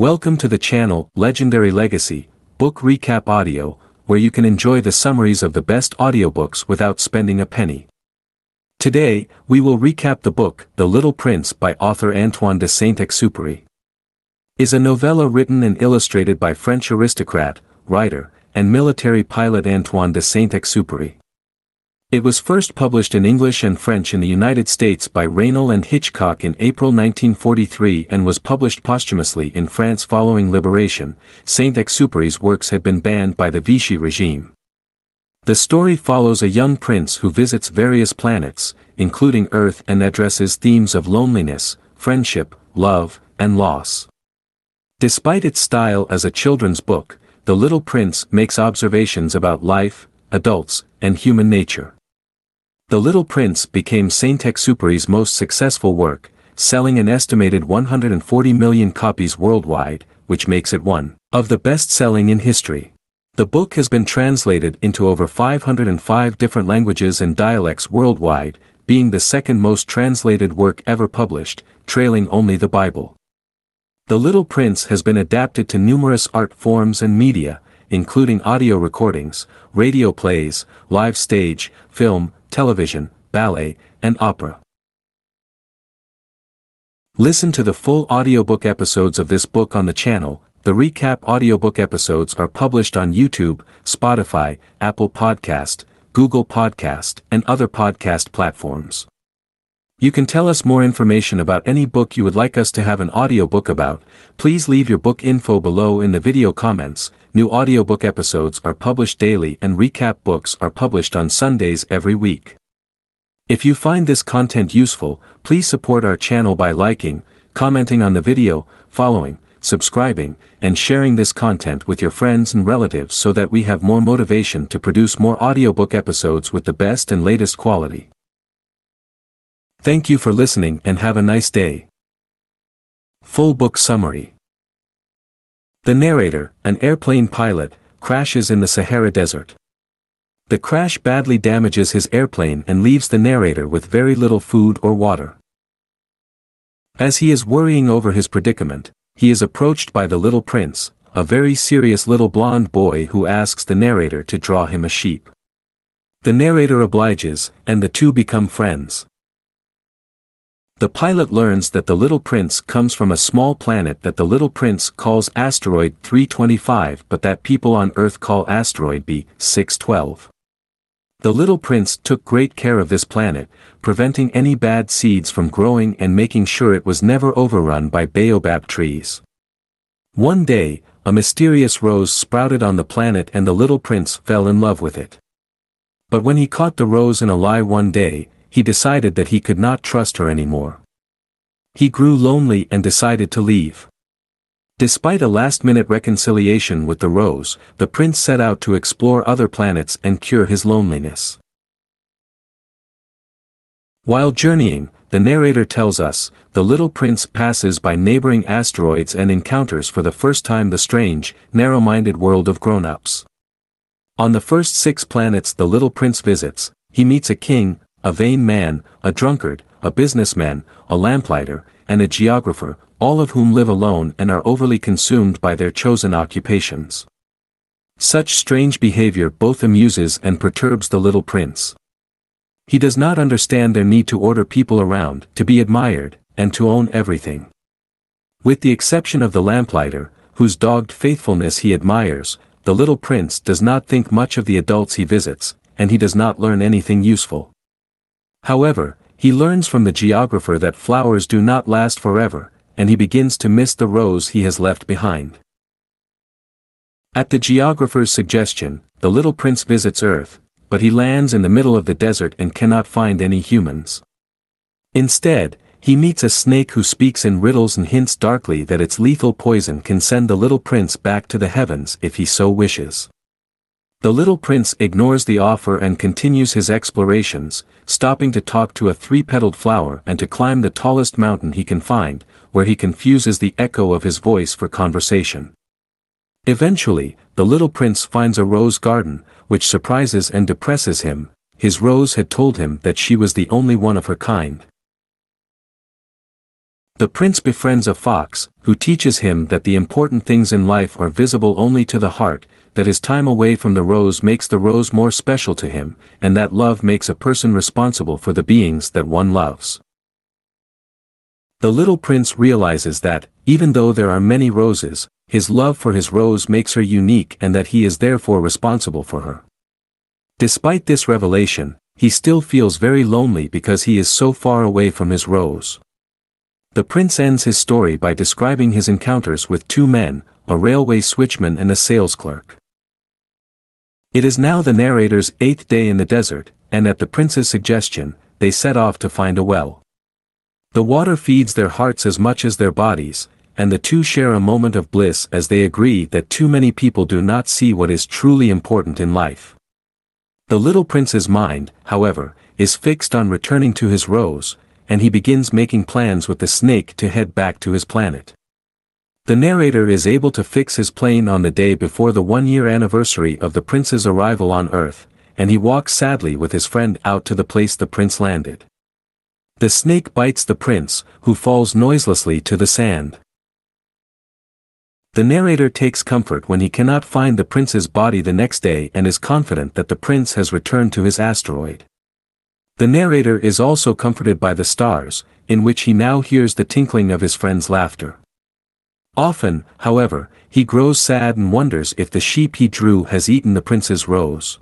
Welcome to the channel Legendary Legacy, Book Recap Audio, where you can enjoy the summaries of the best audiobooks without spending a penny. Today, we will recap the book The Little Prince by author Antoine de Saint-Exupéry. Is a novella written and illustrated by French aristocrat, writer, and military pilot Antoine de Saint-Exupéry. It was first published in English and French in the United States by Reynal and Hitchcock in April 1943 and was published posthumously in France following liberation. Saint-Exupéry's works had been banned by the Vichy regime. The story follows a young prince who visits various planets, including Earth and addresses themes of loneliness, friendship, love, and loss. Despite its style as a children's book, The Little Prince makes observations about life, adults, and human nature. The Little Prince became Saint-Exupéry's most successful work, selling an estimated 140 million copies worldwide, which makes it one of the best-selling in history. The book has been translated into over 505 different languages and dialects worldwide, being the second most translated work ever published, trailing only the Bible. The Little Prince has been adapted to numerous art forms and media, including audio recordings, radio plays, live stage, film, television, ballet, and opera. Listen to the full audiobook episodes of this book on the channel. The recap audiobook episodes are published on YouTube, Spotify, Apple Podcast, Google Podcast, and other podcast platforms. You can tell us more information about any book you would like us to have an audiobook about, please leave your book info below in the video comments, new audiobook episodes are published daily and recap books are published on Sundays every week. If you find this content useful, please support our channel by liking, commenting on the video, following, subscribing, and sharing this content with your friends and relatives so that we have more motivation to produce more audiobook episodes with the best and latest quality. Thank you for listening and have a nice day. Full Book Summary The narrator, an airplane pilot, crashes in the Sahara Desert. The crash badly damages his airplane and leaves the narrator with very little food or water. As he is worrying over his predicament, he is approached by the little prince, a very serious little blond boy who asks the narrator to draw him a sheep. The narrator obliges, and the two become friends. The pilot learns that the Little Prince comes from a small planet that the Little Prince calls Asteroid 325 but that people on Earth call Asteroid B612. The Little Prince took great care of this planet, preventing any bad seeds from growing and making sure it was never overrun by baobab trees. One day, a mysterious rose sprouted on the planet and the Little Prince fell in love with it. But when he caught the rose in a lie one day, he decided that he could not trust her anymore. He grew lonely and decided to leave. Despite a last-minute reconciliation with the rose, the prince set out to explore other planets and cure his loneliness. While journeying, the narrator tells us, the little prince passes by neighboring asteroids and encounters for the first time the strange, narrow-minded world of grown-ups. On the first six planets the little prince visits, he meets a king, a vain man, a drunkard, a businessman, a lamplighter, and a geographer, all of whom live alone and are overly consumed by their chosen occupations. Such strange behavior both amuses and perturbs the little prince. He does not understand their need to order people around, to be admired, and to own everything. With the exception of the lamplighter, whose dogged faithfulness he admires, the little prince does not think much of the adults he visits, and he does not learn anything useful. However, he learns from the geographer that flowers do not last forever, and he begins to miss the rose he has left behind. At the geographer's suggestion, the little prince visits Earth, but he lands in the middle of the desert and cannot find any humans. Instead, he meets a snake who speaks in riddles and hints darkly that its lethal poison can send the little prince back to the heavens if he so wishes. The little prince ignores the offer and continues his explorations, stopping to talk to a three-petaled flower and to climb the tallest mountain he can find, where he confuses the echo of his voice for conversation. Eventually, the little prince finds a rose garden, which surprises and depresses him, his rose had told him that she was the only one of her kind. The prince befriends a fox, who teaches him that the important things in life are visible only to the heart, that his time away from the rose makes the rose more special to him, and that love makes a person responsible for the beings that one loves. The little prince realizes that, even though there are many roses, his love for his rose makes her unique and that he is therefore responsible for her. Despite this revelation, he still feels very lonely because he is so far away from his rose. The prince ends his story by describing his encounters with two men, a railway switchman and a sales clerk. It is now the narrator's eighth day in the desert, and at the prince's suggestion, they set off to find a well. The water feeds their hearts as much as their bodies, and the two share a moment of bliss as they agree that too many people do not see what is truly important in life. The little prince's mind, however, is fixed on returning to his rose, and he begins making plans with the snake to head back to his planet. The narrator is able to fix his plane on the day before the one-year anniversary of the prince's arrival on Earth, and he walks sadly with his friend out to the place the prince landed. The snake bites the prince, who falls noiselessly to the sand. The narrator takes comfort when he cannot find the prince's body the next day and is confident that the prince has returned to his asteroid. The narrator is also comforted by the stars, in which he now hears the tinkling of his friend's laughter. Often, however, he grows sad and wonders if the sheep he drew has eaten the prince's rose.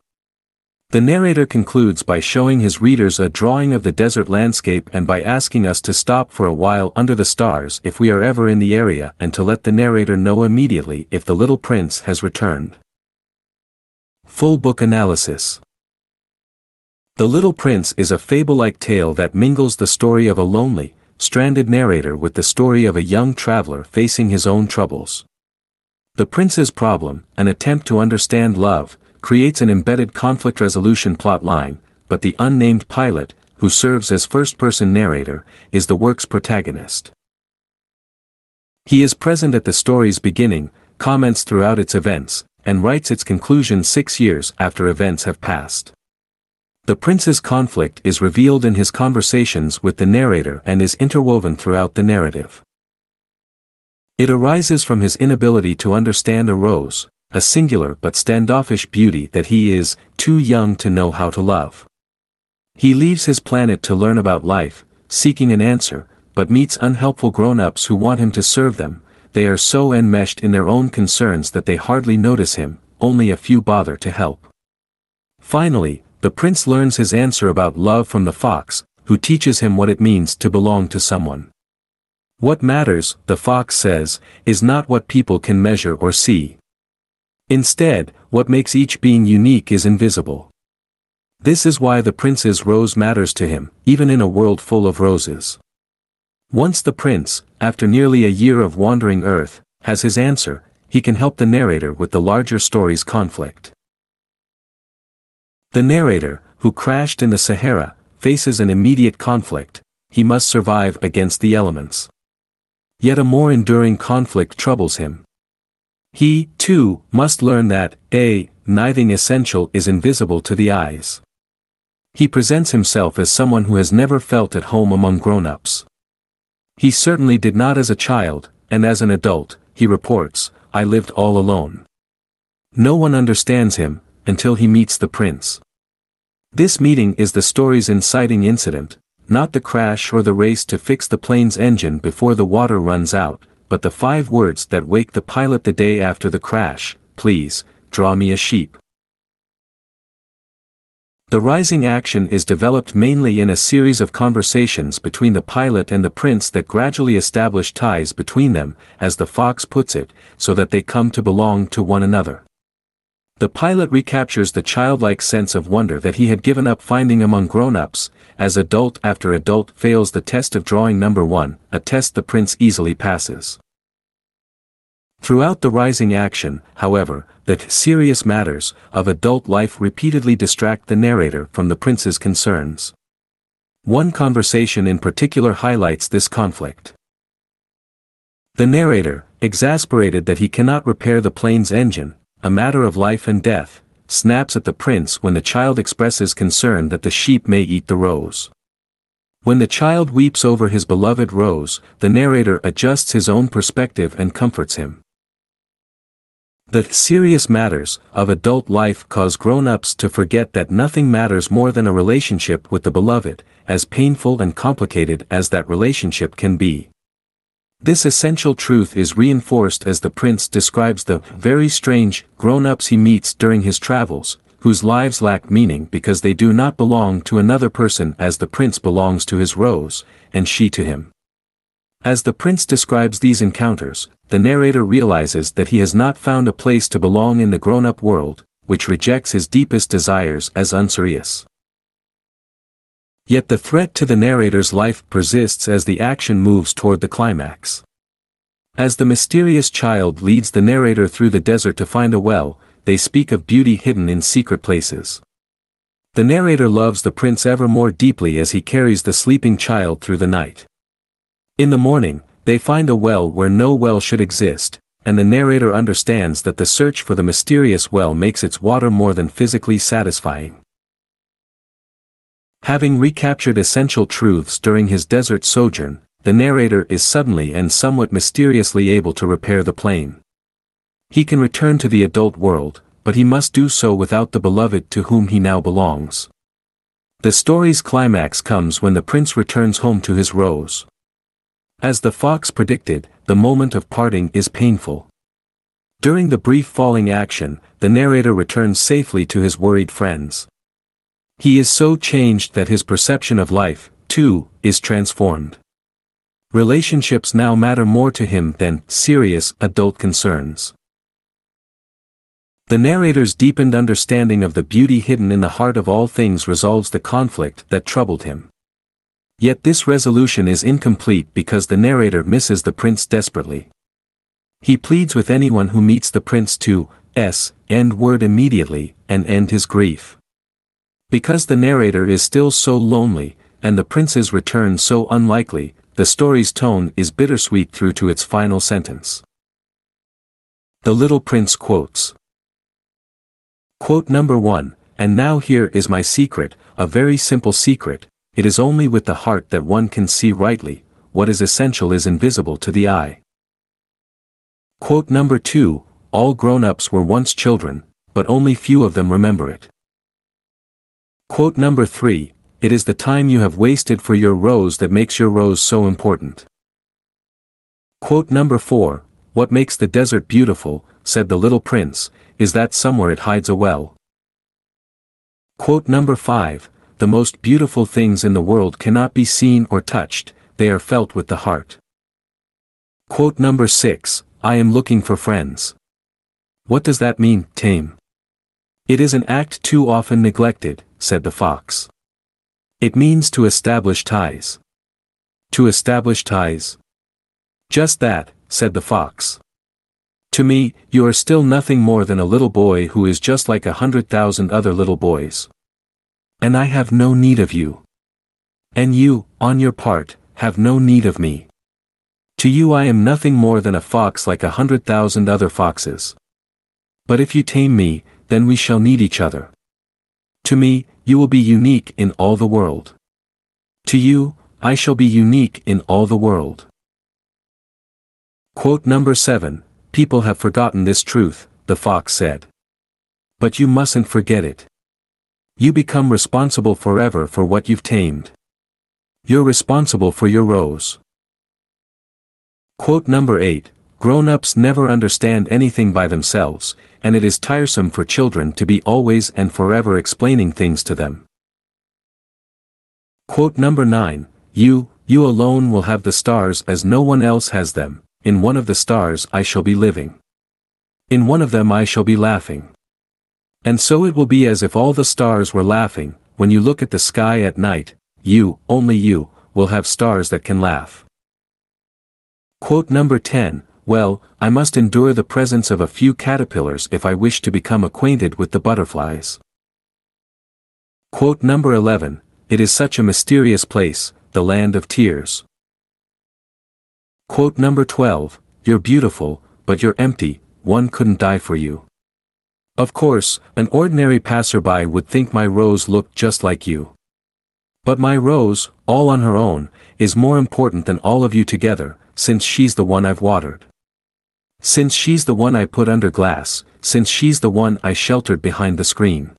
The narrator concludes by showing his readers a drawing of the desert landscape and by asking us to stop for a while under the stars if we are ever in the area and to let the narrator know immediately if the little prince has returned. Full Book Analysis The Little Prince is a fable-like tale that mingles the story of a lonely, stranded narrator with the story of a young traveler facing his own troubles. The Prince's Problem, an attempt to understand love, creates an embedded conflict resolution plot line, but the unnamed pilot, who serves as first-person narrator, is the work's protagonist. He is present at the story's beginning, comments throughout its events, and writes its conclusion six years after events have passed. The prince's conflict is revealed in his conversations with the narrator and is interwoven throughout the narrative. It arises from his inability to understand a rose, a singular but standoffish beauty that he is too young to know how to love. He leaves his planet to learn about life, seeking an answer, but meets unhelpful grown-ups who want him to serve them, they are so enmeshed in their own concerns that they hardly notice him, only a few bother to help. Finally, the prince learns his answer about love from the fox, who teaches him what it means to belong to someone. What matters, the fox says, is not what people can measure or see. Instead, what makes each being unique is invisible. This is why the prince's rose matters to him, even in a world full of roses. Once the prince, after nearly a year of wandering earth, has his answer, he can help the narrator with the larger story's conflict. The narrator, who crashed in the Sahara, faces an immediate conflict, he must survive against the elements. Yet a more enduring conflict troubles him. He, too, must learn that, a, nothing essential is invisible to the eyes. He presents himself as someone who has never felt at home among grown-ups. He certainly did not as a child, and as an adult, he reports, I lived all alone. No one understands him, until he meets the prince. This meeting is the story's inciting incident, not the crash or the race to fix the plane's engine before the water runs out, but the five words that wake the pilot the day after the crash, please, draw me a sheep. The rising action is developed mainly in a series of conversations between the pilot and the prince that gradually establish ties between them, as the fox puts it, so that they come to belong to one another. The pilot recaptures the childlike sense of wonder that he had given up finding among grown-ups, as adult after adult fails the test of drawing number one, a test the prince easily passes. Throughout the rising action, however, the serious matters of adult life repeatedly distract the narrator from the prince's concerns. One conversation in particular highlights this conflict. The narrator, exasperated that he cannot repair the plane's engine, a matter of life and death, snaps at the prince when the child expresses concern that the sheep may eat the rose. When the child weeps over his beloved rose, the narrator adjusts his own perspective and comforts him. The serious matters of adult life cause grown-ups to forget that nothing matters more than a relationship with the beloved, as painful and complicated as that relationship can be. This essential truth is reinforced as the prince describes the very strange grown-ups he meets during his travels, whose lives lack meaning because they do not belong to another person as the prince belongs to his rose, and she to him. As the prince describes these encounters, the narrator realizes that he has not found a place to belong in the grown-up world, which rejects his deepest desires as unserious. Yet the threat to the narrator's life persists as the action moves toward the climax. As the mysterious child leads the narrator through the desert to find a well, they speak of beauty hidden in secret places. The narrator loves the prince ever more deeply as he carries the sleeping child through the night. In the morning, they find a well where no well should exist, and the narrator understands that the search for the mysterious well makes its water more than physically satisfying. Having recaptured essential truths during his desert sojourn, the narrator is suddenly and somewhat mysteriously able to repair the plane. He can return to the adult world, but he must do so without the beloved to whom he now belongs. The story's climax comes when the prince returns home to his rose. As the fox predicted, the moment of parting is painful. During the brief falling action, the narrator returns safely to his worried friends. He is so changed that his perception of life, too, is transformed. Relationships now matter more to him than serious adult concerns. The narrator's deepened understanding of the beauty hidden in the heart of all things resolves the conflict that troubled him. Yet this resolution is incomplete because the narrator misses the prince desperately. He pleads with anyone who meets the prince to, s, end word immediately, and end his grief. Because the narrator is still so lonely, and the prince's return so unlikely, the story's tone is bittersweet through to its final sentence. The Little Prince quotes. Quote number one, and now here is my secret, a very simple secret, it is only with the heart that one can see rightly, what is essential is invisible to the eye. Quote number 2, all grown-ups were once children, but only few of them remember it. Quote number 3, it is the time you have wasted for your rose that makes your rose so important. Quote number 4, what makes the desert beautiful, said the little prince, is that somewhere it hides a well. Quote number 5, the most beautiful things in the world cannot be seen or touched, they are felt with the heart. Quote number 6, I am looking for friends. What does that mean, tame? It is an act too often neglected, said the fox. It means to establish ties. To establish ties. Just that, said the fox. To me, you are still nothing more than a little boy who is just like a hundred thousand other little boys. And I have no need of you. And you, on your part, have no need of me. To you I am nothing more than a fox like a hundred thousand other foxes. But if you tame me, then we shall need each other. To me, you will be unique in all the world. To you, I shall be unique in all the world. Quote number 7, People have forgotten this truth, the fox said. But you mustn't forget it. You become responsible forever for what you've tamed. You're responsible for your rose. Quote number 8, Grown-ups never understand anything by themselves, and it is tiresome for children to be always and forever explaining things to them. Quote number 9, You, you alone will have the stars as no one else has them, in one of the stars I shall be living. In one of them I shall be laughing. And so it will be as if all the stars were laughing, when you look at the sky at night, you, only you, will have stars that can laugh. Quote number 10, well, I must endure the presence of a few caterpillars if I wish to become acquainted with the butterflies. Quote number 11, it is such a mysterious place, the land of tears. Quote number 12, you're beautiful, but you're empty, one couldn't die for you. Of course, an ordinary passerby would think my rose looked just like you. But my Rose, all on her own, is more important than all of you together, since she's the one I've watered. Since she's the one I put under glass, since she's the one I sheltered behind the screen.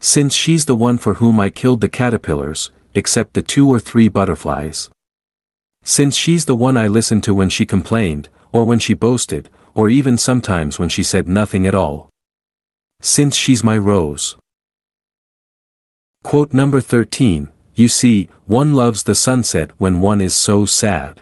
Since she's the one for whom I killed the caterpillars, except the two or three butterflies. Since she's the one I listened to when she complained, or when she boasted, or even sometimes when she said nothing at all. Since she's my rose. Quote number 13, you see, one loves the sunset when one is so sad.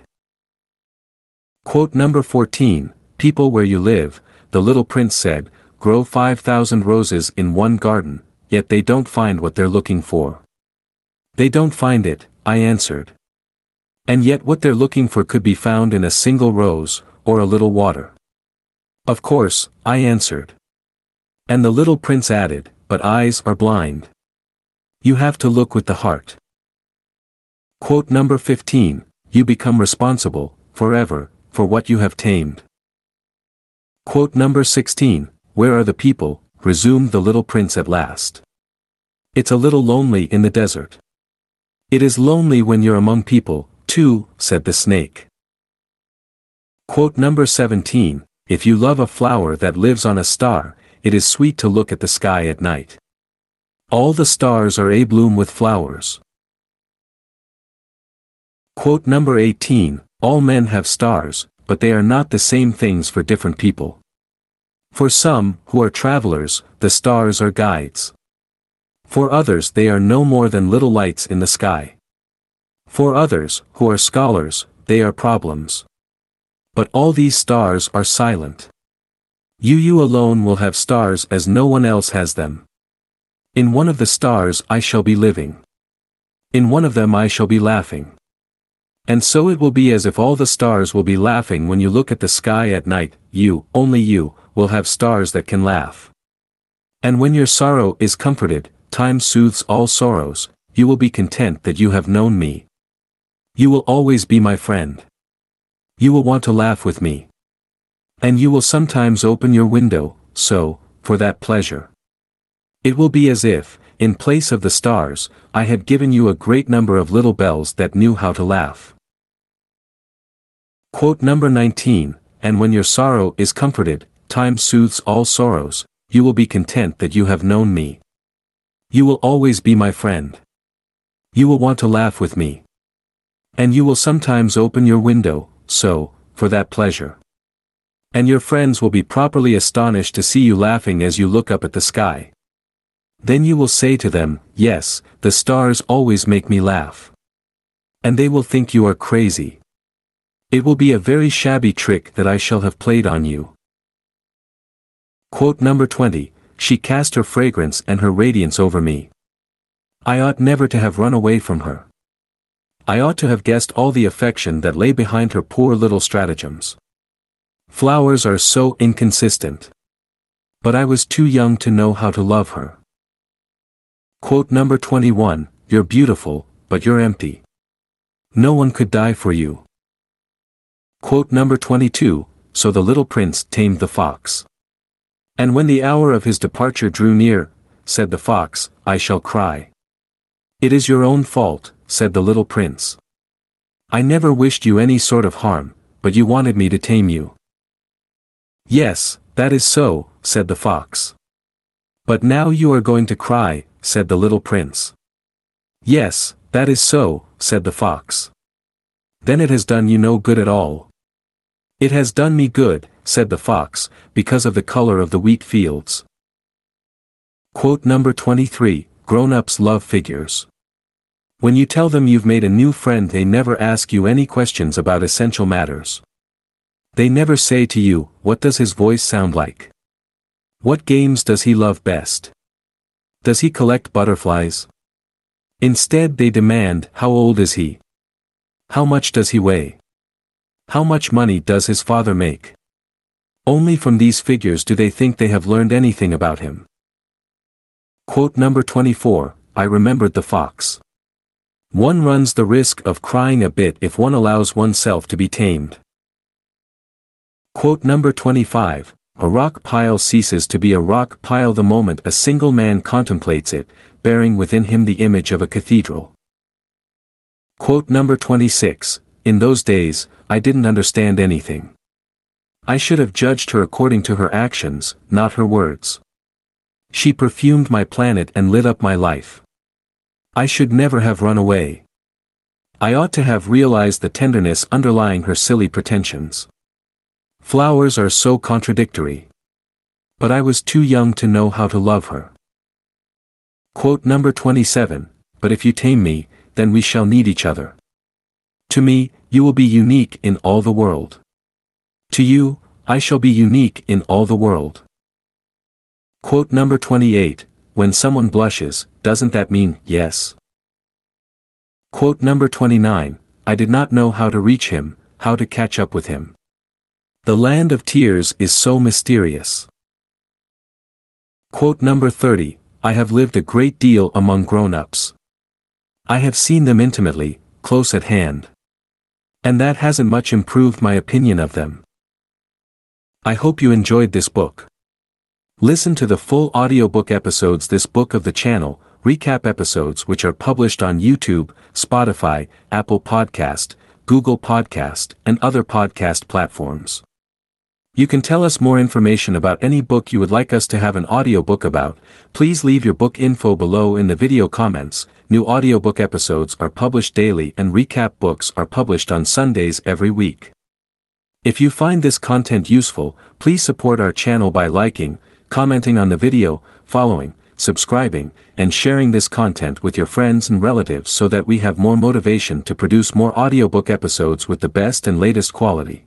Quote number 14, people where you live, the little prince said, grow 5,000 roses in one garden, yet they don't find what they're looking for. They don't find it, I answered. And yet what they're looking for could be found in a single rose, or a little water. Of course, I answered. And the little prince added, but eyes are blind. You have to look with the heart. Quote number 15, you become responsible, forever, for what you have tamed. Quote number 16, where are the people, resumed the little prince at last. It's a little lonely in the desert. It is lonely when you're among people, too, said the snake. Quote number 17, if you love a flower that lives on a star, it is sweet to look at the sky at night. All the stars are a-bloom with flowers. Quote number 18, all men have stars, but they are not the same things for different people. For some, who are travelers, the stars are guides. For others they are no more than little lights in the sky. For others, who are scholars, they are problems. But all these stars are silent. You you alone will have stars as no one else has them. In one of the stars I shall be living. In one of them I shall be laughing. And so it will be as if all the stars will be laughing when you look at the sky at night, you, only you, will have stars that can laugh. And when your sorrow is comforted, time soothes all sorrows, you will be content that you have known me. You will always be my friend. You will want to laugh with me. And you will sometimes open your window, so, for that pleasure. It will be as if, in place of the stars, I had given you a great number of little bells that knew how to laugh. Quote number 19, and when your sorrow is comforted, time soothes all sorrows, you will be content that you have known me. You will always be my friend. You will want to laugh with me. And you will sometimes open your window, so, for that pleasure. And your friends will be properly astonished to see you laughing as you look up at the sky. Then you will say to them, yes, the stars always make me laugh. And they will think you are crazy. It will be a very shabby trick that I shall have played on you. Quote number 20, she cast her fragrance and her radiance over me. I ought never to have run away from her. I ought to have guessed all the affection that lay behind her poor little stratagems. Flowers are so inconsistent. But I was too young to know how to love her. Quote number 21, You're beautiful, but you're empty. No one could die for you. Quote number 22, So the little prince tamed the fox. And when the hour of his departure drew near, said the fox, I shall cry. It is your own fault, said the little prince. I never wished you any sort of harm, but you wanted me to tame you. Yes, that is so, said the fox. But now you are going to cry, said the little prince. Yes, that is so, said the fox. Then it has done you no good at all. It has done me good, said the fox, because of the color of the wheat fields. Quote number 23, Grown-ups love figures. When you tell them you've made a new friend they never ask you any questions about essential matters. They never say to you, what does his voice sound like? What games does he love best? Does he collect butterflies? Instead they demand, how old is he? How much does he weigh? How much money does his father make? Only from these figures do they think they have learned anything about him. Quote number 24, I remembered the fox. One runs the risk of crying a bit if one allows oneself to be tamed. Quote number 25, A rock pile ceases to be a rock pile the moment a single man contemplates it, bearing within him the image of a cathedral. Quote number 26, In those days, I didn't understand anything. I should have judged her according to her actions, not her words. She perfumed my planet and lit up my life. I should never have run away. I ought to have realized the tenderness underlying her silly pretensions. Flowers are so contradictory. But I was too young to know how to love her. Quote number 27, But if you tame me, then we shall need each other. To me, you will be unique in all the world. To you, I shall be unique in all the world. Quote number 28, When someone blushes, doesn't that mean yes? Quote number 29, I did not know how to reach him, how to catch up with him. The land of tears is so mysterious. Quote number 30, I have lived a great deal among grown-ups. I have seen them intimately, close at hand. And that hasn't much improved my opinion of them. I hope you enjoyed this book. Listen to the full audiobook episodes this book of the channel, recap episodes which are published on YouTube, Spotify, Apple Podcast, Google Podcast, and other podcast platforms. You can tell us more information about any book you would like us to have an audiobook about, please leave your book info below in the video comments, new audiobook episodes are published daily and recap books are published on Sundays every week. If you find this content useful, please support our channel by liking, commenting on the video, following, subscribing, and sharing this content with your friends and relatives so that we have more motivation to produce more audiobook episodes with the best and latest quality.